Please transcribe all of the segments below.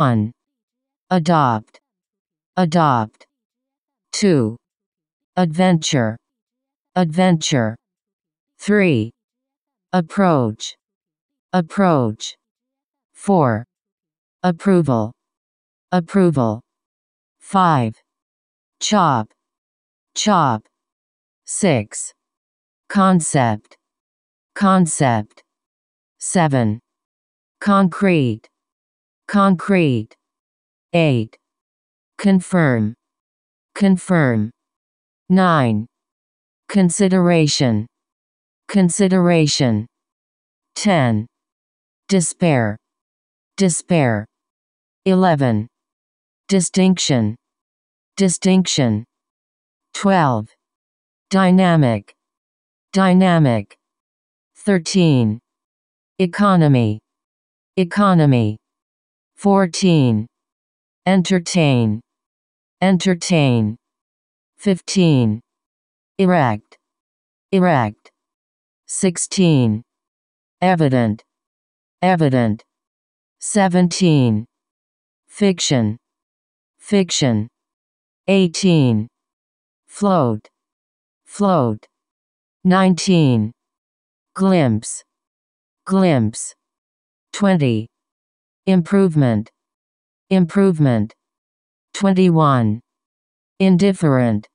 1. Adopt. Adopt. 2. Adventure. Adventure. 3. Approach. Approach. 4. Approval. Approval. 5. Chop. Chop. 6. Concept. Concept. 7. Concrete. Concrete. 8. Confirm. Confirm. 9. Consideration. Consideration. 10. Despair. Despair. 11. Distinction. Distinction. 12. Dynamic. Dynamic. 13. Economy. Economy. 14. Entertain. Entertain. 15. Erect. Erect. 16. Evident. Evident. 17. Fiction. Fiction. 18. Float. Float. 19. Glimpse. Glimpse. 20. Improvement. Improvement. 21. Indifferent.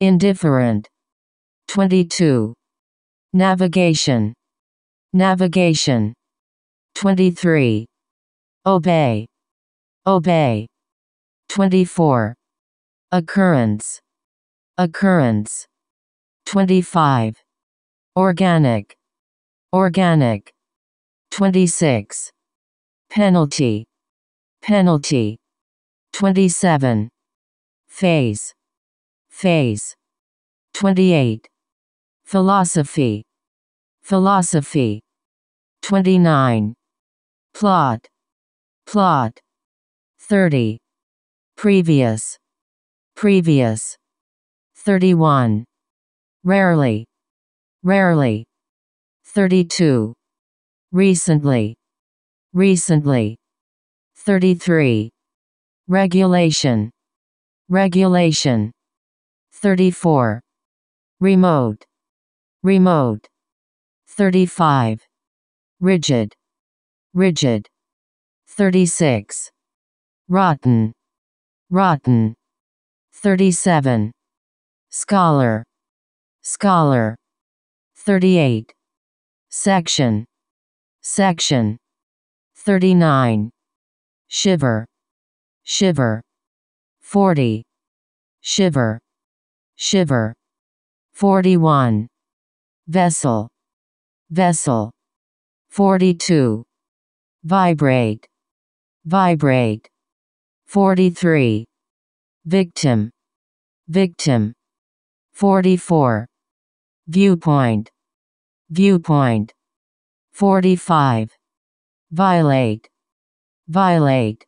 Indifferent. 22. Navigation. Navigation. 23. Obey. Obey. 24. Occurrence. Occurrence. 25. Organic. Organic. 26. Penalty. Penalty. 27. Phase. Phase. 28. Philosophy. Philosophy. 29. Plot. Plot. 30. Previous. Previous. 31. Rarely. Rarely. 32. Recently. Recently. 33. Regulation. Regulation. 34. Remote. Remote. 35. Rigid. Rigid. 36. Rotten. Rotten. 37. Scholar. Scholar. 38. Section. Section. 39. Shiver. Shiver. 40. Shiver. Shiver. 41. Vessel. Vessel. 42. Vibrate. Vibrate. 43. Victim. Victim. 44. Viewpoint. Viewpoint. 45. Violate. Violate.